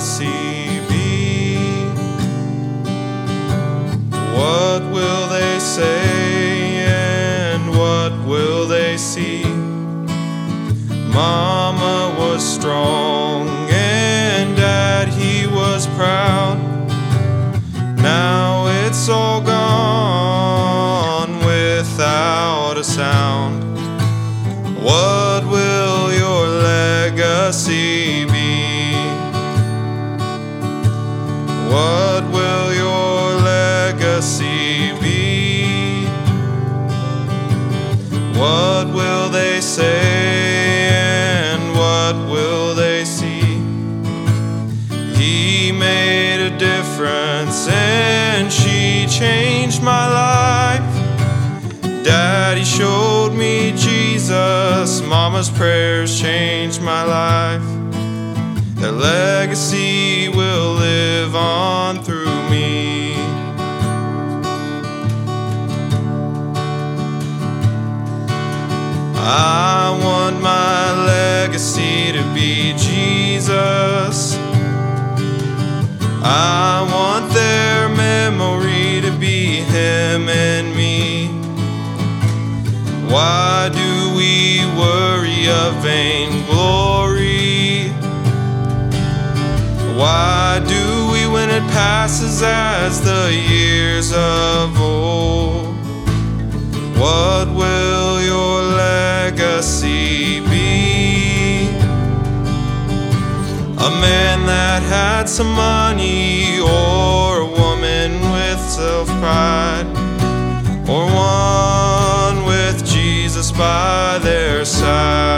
legacy be? What will they say and what will they see? Mama was strong and dad he was proud. Now it's all gone without a sound. What will your legacy be? What will they say and what will they see? He made a difference and she changed my life. Daddy showed me Jesus, Mama's prayers changed my life. Their legacy legacy to be Jesus. I want their memory to be Him and me. Why do we worry of vain glory? Why do we when it passes as the years of old? What will your legacy A man that had some money, or a woman with self pride, or one with Jesus by their side.